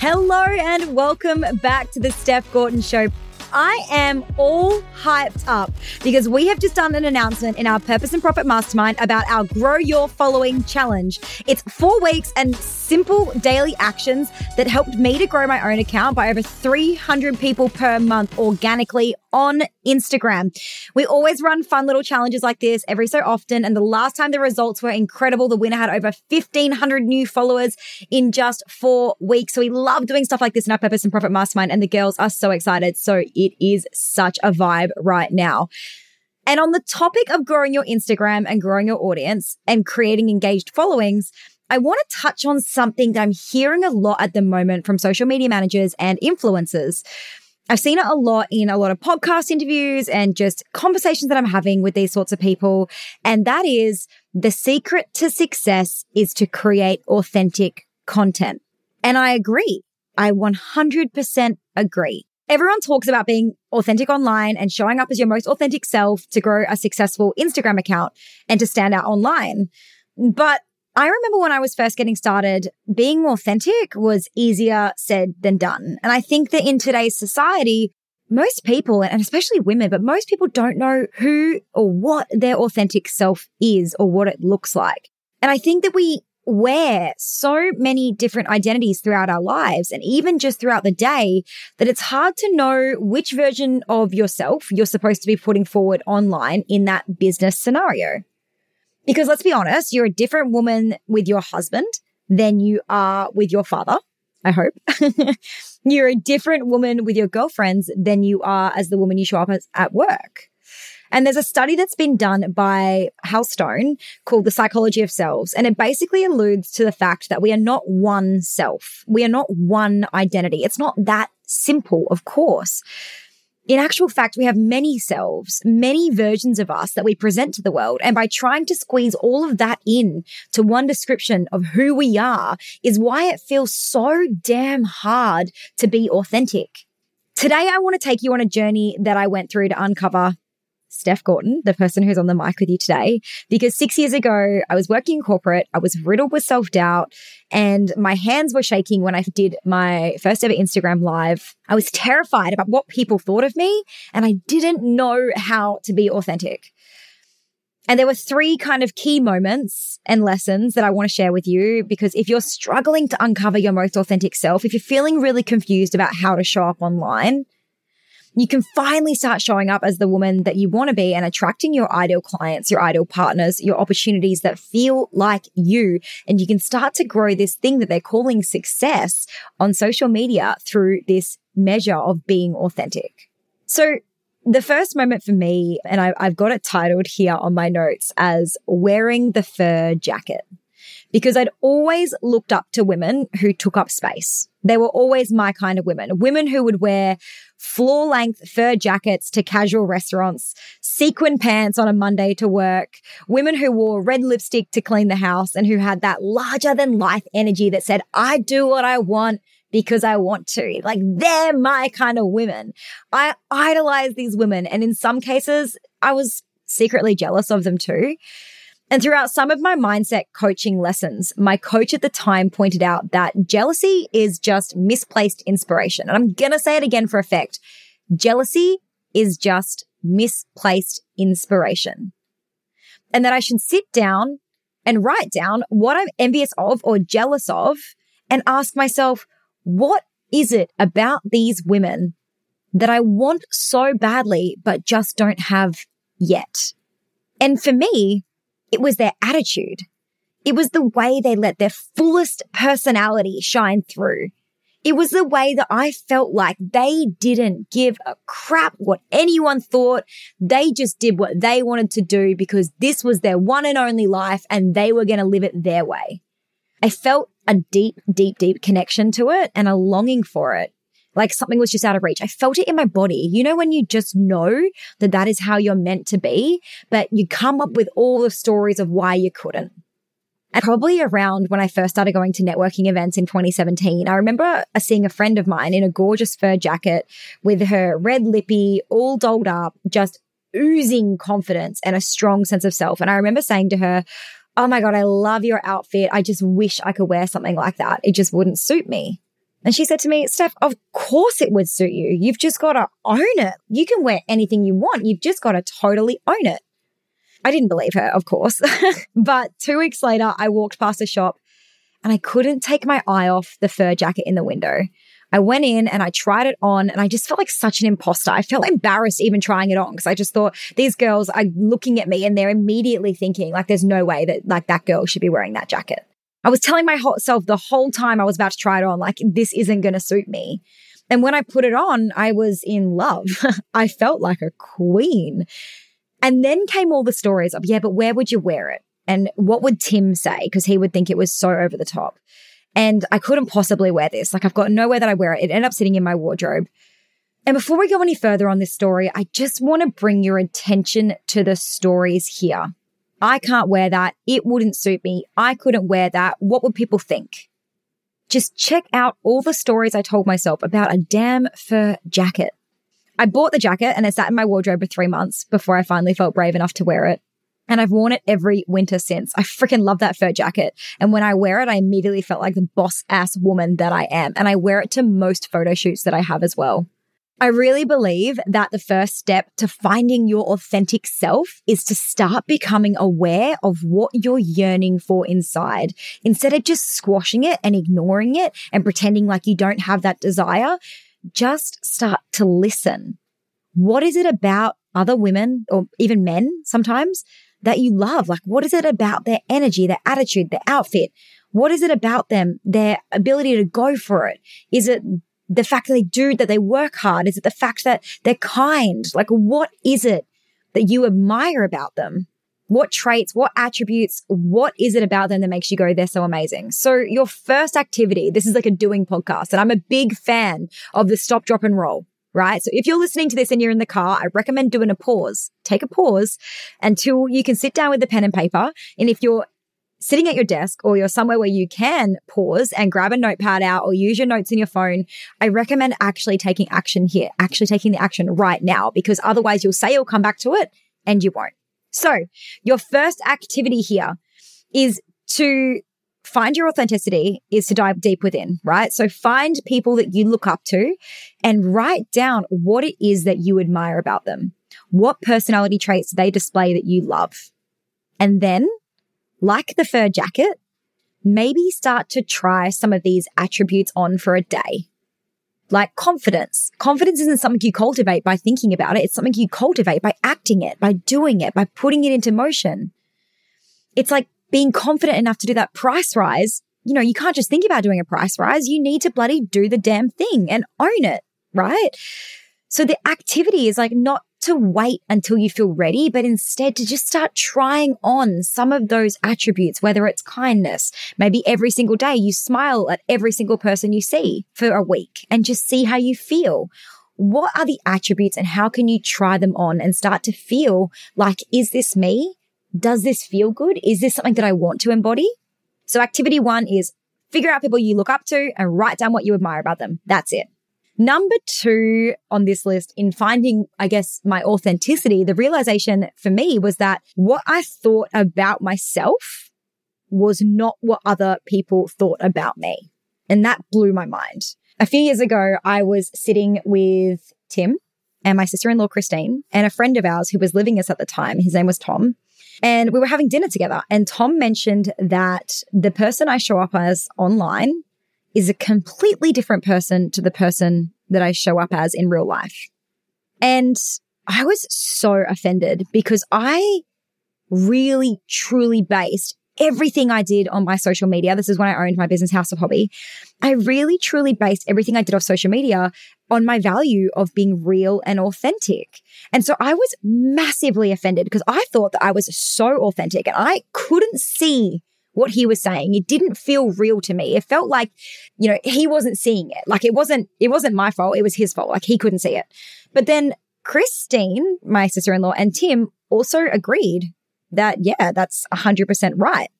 Hello and welcome back to the Steph Gorton Show. I am all hyped up because we have just done an announcement in our Purpose and Profit Mastermind about our Grow Your Following Challenge. It's four weeks and simple daily actions that helped me to grow my own account by over 300 people per month organically on Instagram. We always run fun little challenges like this every so often. And the last time the results were incredible, the winner had over 1500 new followers in just four weeks. So we love doing stuff like this in our Purpose and Profit Mastermind. And the girls are so excited. So it is such a vibe right now. And on the topic of growing your Instagram and growing your audience and creating engaged followings, I want to touch on something that I'm hearing a lot at the moment from social media managers and influencers. I've seen it a lot in a lot of podcast interviews and just conversations that I'm having with these sorts of people. And that is the secret to success is to create authentic content. And I agree. I 100% agree. Everyone talks about being authentic online and showing up as your most authentic self to grow a successful Instagram account and to stand out online. But I remember when I was first getting started, being authentic was easier said than done. And I think that in today's society, most people, and especially women, but most people don't know who or what their authentic self is or what it looks like. And I think that we wear so many different identities throughout our lives and even just throughout the day that it's hard to know which version of yourself you're supposed to be putting forward online in that business scenario. Because let's be honest, you're a different woman with your husband than you are with your father. I hope. you're a different woman with your girlfriends than you are as the woman you show up as at work. And there's a study that's been done by Hal Stone called The Psychology of Selves. And it basically alludes to the fact that we are not one self. We are not one identity. It's not that simple, of course. In actual fact, we have many selves, many versions of us that we present to the world. And by trying to squeeze all of that in to one description of who we are is why it feels so damn hard to be authentic. Today, I want to take you on a journey that I went through to uncover Steph Gorton, the person who's on the mic with you today, because six years ago, I was working in corporate. I was riddled with self doubt and my hands were shaking when I did my first ever Instagram live. I was terrified about what people thought of me and I didn't know how to be authentic. And there were three kind of key moments and lessons that I want to share with you because if you're struggling to uncover your most authentic self, if you're feeling really confused about how to show up online, you can finally start showing up as the woman that you want to be and attracting your ideal clients, your ideal partners, your opportunities that feel like you. And you can start to grow this thing that they're calling success on social media through this measure of being authentic. So the first moment for me, and I, have got it titled here on my notes as wearing the fur jacket because I'd always looked up to women who took up space. They were always my kind of women, women who would wear floor length fur jackets to casual restaurants, sequin pants on a Monday to work, women who wore red lipstick to clean the house and who had that larger than life energy that said, I do what I want because I want to. Like they're my kind of women. I idolize these women. And in some cases, I was secretly jealous of them too. And throughout some of my mindset coaching lessons, my coach at the time pointed out that jealousy is just misplaced inspiration. And I'm going to say it again for effect. Jealousy is just misplaced inspiration. And that I should sit down and write down what I'm envious of or jealous of and ask myself, what is it about these women that I want so badly, but just don't have yet? And for me, it was their attitude. It was the way they let their fullest personality shine through. It was the way that I felt like they didn't give a crap what anyone thought. They just did what they wanted to do because this was their one and only life and they were going to live it their way. I felt a deep, deep, deep connection to it and a longing for it like something was just out of reach. I felt it in my body. You know, when you just know that that is how you're meant to be, but you come up with all the stories of why you couldn't. And probably around when I first started going to networking events in 2017, I remember seeing a friend of mine in a gorgeous fur jacket with her red lippy, all dolled up, just oozing confidence and a strong sense of self. And I remember saying to her, Oh my God, I love your outfit. I just wish I could wear something like that. It just wouldn't suit me. And she said to me, Steph, of course it would suit you. You've just got to own it. You can wear anything you want. You've just got to totally own it. I didn't believe her, of course. but two weeks later, I walked past a shop and I couldn't take my eye off the fur jacket in the window. I went in and I tried it on and I just felt like such an imposter. I felt embarrassed even trying it on because I just thought these girls are looking at me and they're immediately thinking like there's no way that like that girl should be wearing that jacket. I was telling myself the whole time I was about to try it on, like, this isn't going to suit me. And when I put it on, I was in love. I felt like a queen. And then came all the stories of, yeah, but where would you wear it? And what would Tim say? Because he would think it was so over the top. And I couldn't possibly wear this. Like, I've got nowhere that I wear it. It ended up sitting in my wardrobe. And before we go any further on this story, I just want to bring your attention to the stories here. I can't wear that. It wouldn't suit me. I couldn't wear that. What would people think? Just check out all the stories I told myself about a damn fur jacket. I bought the jacket and it sat in my wardrobe for three months before I finally felt brave enough to wear it. And I've worn it every winter since. I freaking love that fur jacket. And when I wear it, I immediately felt like the boss ass woman that I am. And I wear it to most photo shoots that I have as well. I really believe that the first step to finding your authentic self is to start becoming aware of what you're yearning for inside. Instead of just squashing it and ignoring it and pretending like you don't have that desire, just start to listen. What is it about other women or even men sometimes that you love? Like, what is it about their energy, their attitude, their outfit? What is it about them, their ability to go for it? Is it the fact that they do, that they work hard? Is it the fact that they're kind? Like, what is it that you admire about them? What traits, what attributes, what is it about them that makes you go, they're so amazing? So, your first activity, this is like a doing podcast, and I'm a big fan of the stop, drop, and roll right? So if you're listening to this and you're in the car, I recommend doing a pause. Take a pause until you can sit down with the pen and paper. And if you're sitting at your desk or you're somewhere where you can pause and grab a notepad out or use your notes in your phone, I recommend actually taking action here, actually taking the action right now, because otherwise you'll say you'll come back to it and you won't. So your first activity here is to find your authenticity is to dive deep within, right? So find people that you look up to and write down what it is that you admire about them. What personality traits they display that you love. And then like the fur jacket, maybe start to try some of these attributes on for a day. Like confidence. Confidence isn't something you cultivate by thinking about it. It's something you cultivate by acting it, by doing it, by putting it into motion. It's like being confident enough to do that price rise. You know, you can't just think about doing a price rise. You need to bloody do the damn thing and own it, right? So the activity is like not to wait until you feel ready, but instead to just start trying on some of those attributes, whether it's kindness. Maybe every single day you smile at every single person you see for a week and just see how you feel. What are the attributes and how can you try them on and start to feel like, is this me? Does this feel good? Is this something that I want to embody? So activity one is figure out people you look up to and write down what you admire about them. That's it. Number two on this list in finding, I guess, my authenticity, the realization for me was that what I thought about myself was not what other people thought about me. And that blew my mind. A few years ago, I was sitting with Tim and my sister in law, Christine, and a friend of ours who was living us at the time. His name was Tom. And we were having dinner together. And Tom mentioned that the person I show up as online is a completely different person to the person that I show up as in real life. And I was so offended because I really truly based everything I did on my social media. This is when I owned my business house of hobby. I really truly based everything I did off social media on my value of being real and authentic. And so I was massively offended because I thought that I was so authentic and I couldn't see what he was saying. It didn't feel real to me. It felt like, you know, he wasn't seeing it. Like it wasn't, it wasn't my fault. It was his fault. Like he couldn't see it. But then Christine, my sister in law, and Tim also agreed that, yeah, that's 100% right.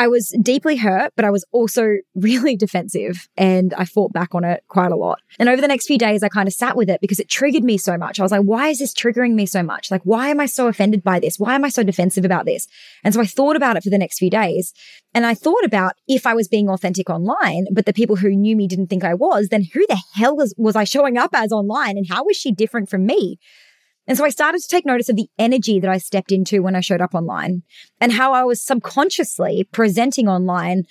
I was deeply hurt, but I was also really defensive and I fought back on it quite a lot. And over the next few days, I kind of sat with it because it triggered me so much. I was like, why is this triggering me so much? Like, why am I so offended by this? Why am I so defensive about this? And so I thought about it for the next few days. And I thought about if I was being authentic online, but the people who knew me didn't think I was, then who the hell was, was I showing up as online? And how was she different from me? And so I started to take notice of the energy that I stepped into when I showed up online and how I was subconsciously presenting online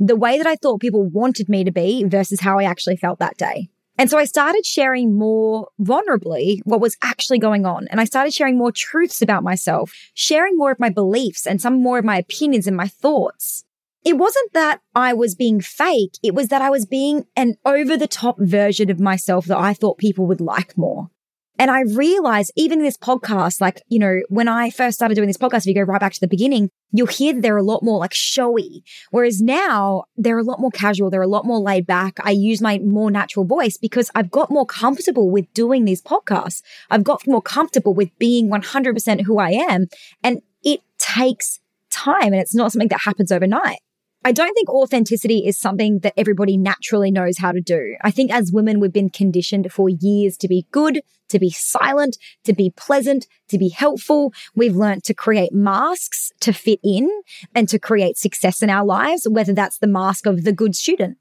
the way that I thought people wanted me to be versus how I actually felt that day. And so I started sharing more vulnerably what was actually going on. And I started sharing more truths about myself, sharing more of my beliefs and some more of my opinions and my thoughts. It wasn't that I was being fake. It was that I was being an over the top version of myself that I thought people would like more. And I realize even in this podcast, like, you know, when I first started doing this podcast, if you go right back to the beginning, you'll hear that they're a lot more like showy. Whereas now they're a lot more casual. They're a lot more laid back. I use my more natural voice because I've got more comfortable with doing these podcasts. I've got more comfortable with being 100% who I am. And it takes time and it's not something that happens overnight. I don't think authenticity is something that everybody naturally knows how to do. I think as women, we've been conditioned for years to be good, to be silent, to be pleasant, to be helpful. We've learned to create masks to fit in and to create success in our lives, whether that's the mask of the good student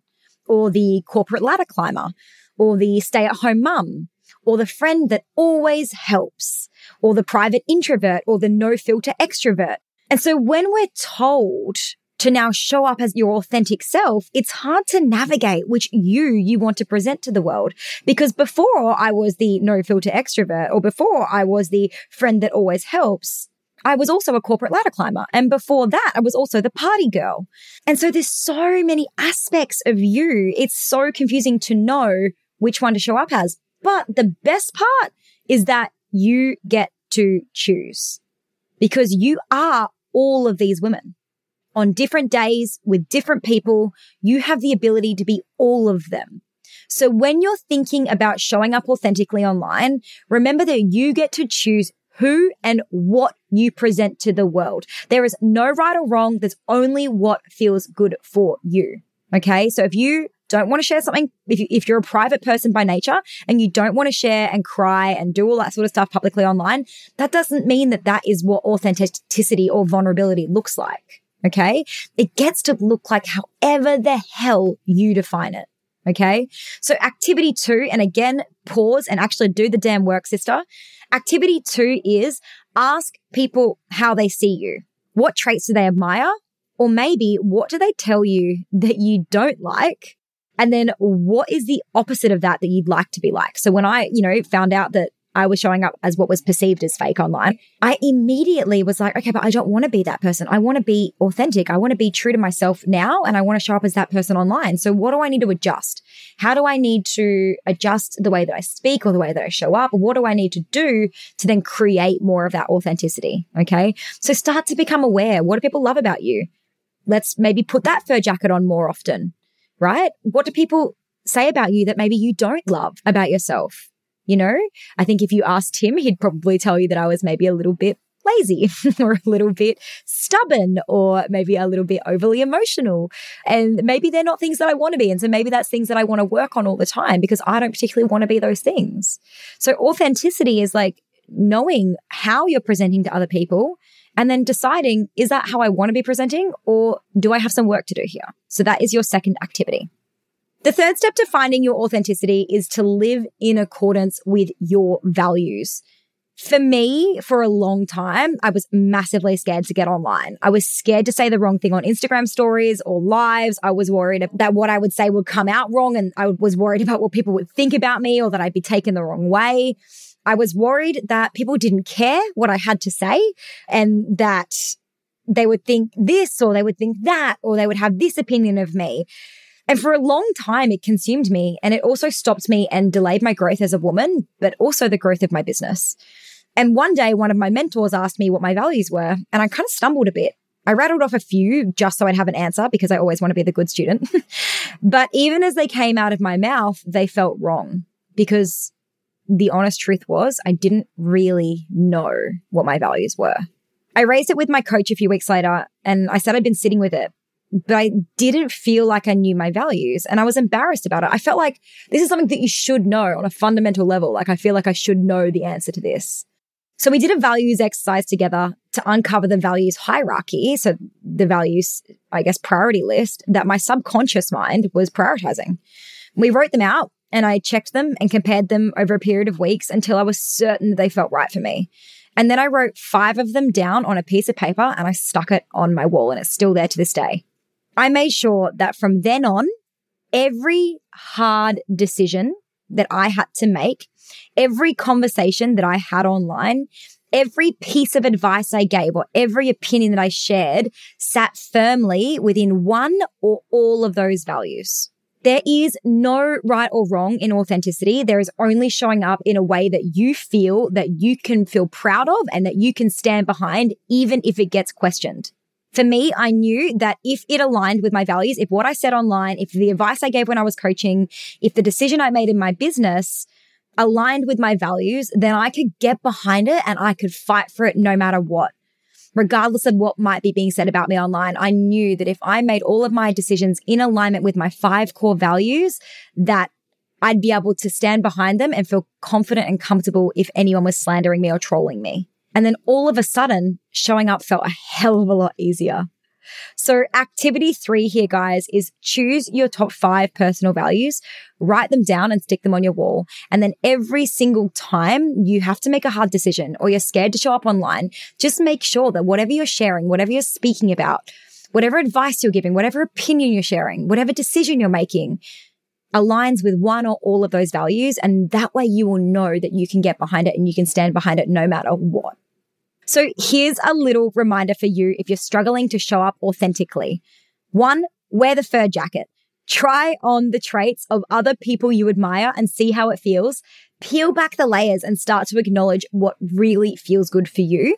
or the corporate ladder climber or the stay at home mum or the friend that always helps or the private introvert or the no filter extrovert. And so when we're told to now show up as your authentic self, it's hard to navigate which you you want to present to the world. Because before I was the no filter extrovert or before I was the friend that always helps, I was also a corporate ladder climber. And before that, I was also the party girl. And so there's so many aspects of you. It's so confusing to know which one to show up as. But the best part is that you get to choose because you are all of these women on different days with different people, you have the ability to be all of them. So when you're thinking about showing up authentically online, remember that you get to choose who and what you present to the world. There is no right or wrong. There's only what feels good for you. Okay. So if you don't want to share something, if, you, if you're a private person by nature and you don't want to share and cry and do all that sort of stuff publicly online, that doesn't mean that that is what authenticity or vulnerability looks like. Okay. It gets to look like however the hell you define it. Okay. So activity two, and again, pause and actually do the damn work, sister. Activity two is ask people how they see you. What traits do they admire? Or maybe what do they tell you that you don't like? And then what is the opposite of that that you'd like to be like? So when I, you know, found out that I was showing up as what was perceived as fake online, I immediately was like, okay, but I don't want to be that person. I want to be authentic. I want to be true to myself now and I want to show up as that person online. So what do I need to adjust? How do I need to adjust the way that I speak or the way that I show up? What do I need to do to then create more of that authenticity? Okay. So start to become aware. What do people love about you? Let's maybe put that fur jacket on more often, right? What do people say about you that maybe you don't love about yourself? You know, I think if you asked him, he'd probably tell you that I was maybe a little bit lazy or a little bit stubborn or maybe a little bit overly emotional. And maybe they're not things that I want to be. And so maybe that's things that I want to work on all the time because I don't particularly want to be those things. So authenticity is like knowing how you're presenting to other people and then deciding, is that how I want to be presenting or do I have some work to do here? So that is your second activity. The third step to finding your authenticity is to live in accordance with your values. For me, for a long time, I was massively scared to get online. I was scared to say the wrong thing on Instagram stories or lives. I was worried that what I would say would come out wrong. And I was worried about what people would think about me or that I'd be taken the wrong way. I was worried that people didn't care what I had to say and that they would think this or they would think that or they would have this opinion of me. And for a long time, it consumed me and it also stopped me and delayed my growth as a woman, but also the growth of my business. And one day, one of my mentors asked me what my values were, and I kind of stumbled a bit. I rattled off a few just so I'd have an answer because I always want to be the good student. but even as they came out of my mouth, they felt wrong because the honest truth was I didn't really know what my values were. I raised it with my coach a few weeks later and I said I'd been sitting with it but I didn't feel like I knew my values and I was embarrassed about it. I felt like this is something that you should know on a fundamental level. Like I feel like I should know the answer to this. So we did a values exercise together to uncover the values hierarchy. So the values, I guess, priority list that my subconscious mind was prioritizing. We wrote them out and I checked them and compared them over a period of weeks until I was certain they felt right for me. And then I wrote five of them down on a piece of paper and I stuck it on my wall and it's still there to this day. I made sure that from then on, every hard decision that I had to make, every conversation that I had online, every piece of advice I gave or every opinion that I shared sat firmly within one or all of those values. There is no right or wrong in authenticity. There is only showing up in a way that you feel that you can feel proud of and that you can stand behind, even if it gets questioned. For me, I knew that if it aligned with my values, if what I said online, if the advice I gave when I was coaching, if the decision I made in my business aligned with my values, then I could get behind it and I could fight for it no matter what regardless of what might be being said about me online, I knew that if I made all of my decisions in alignment with my five core values, that I'd be able to stand behind them and feel confident and comfortable if anyone was slandering me or trolling me. And then all of a sudden, showing up felt a hell of a lot easier. So activity three here, guys, is choose your top five personal values, write them down and stick them on your wall. And then every single time you have to make a hard decision or you're scared to show up online, just make sure that whatever you're sharing, whatever you're speaking about, whatever advice you're giving, whatever opinion you're sharing, whatever decision you're making, aligns with one or all of those values. And that way you will know that you can get behind it and you can stand behind it no matter what. So here's a little reminder for you if you're struggling to show up authentically. One, wear the fur jacket. Try on the traits of other people you admire and see how it feels. Peel back the layers and start to acknowledge what really feels good for you.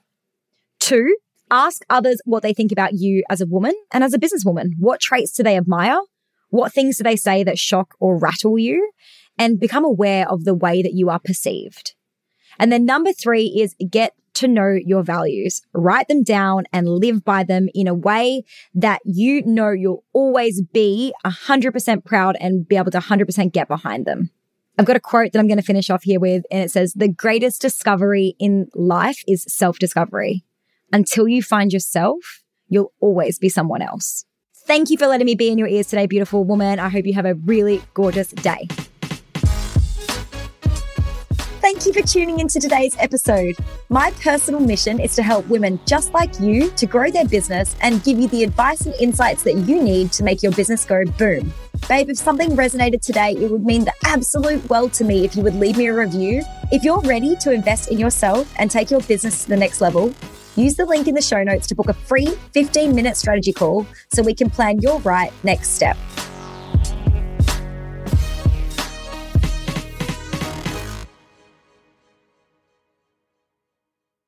Two, ask others what they think about you as a woman and as a businesswoman. What traits do they admire? What things do they say that shock or rattle you? And become aware of the way that you are perceived. And then number three is get to know your values. Write them down and live by them in a way that you know you'll always be 100% proud and be able to 100% get behind them. I've got a quote that I'm going to finish off here with, and it says, The greatest discovery in life is self discovery. Until you find yourself, you'll always be someone else. Thank you for letting me be in your ears today, beautiful woman. I hope you have a really gorgeous day. Thank you for tuning into today's episode. My personal mission is to help women just like you to grow their business and give you the advice and insights that you need to make your business go boom. Babe, if something resonated today, it would mean the absolute world to me if you would leave me a review. If you're ready to invest in yourself and take your business to the next level, use the link in the show notes to book a free 15 minute strategy call so we can plan your right next step.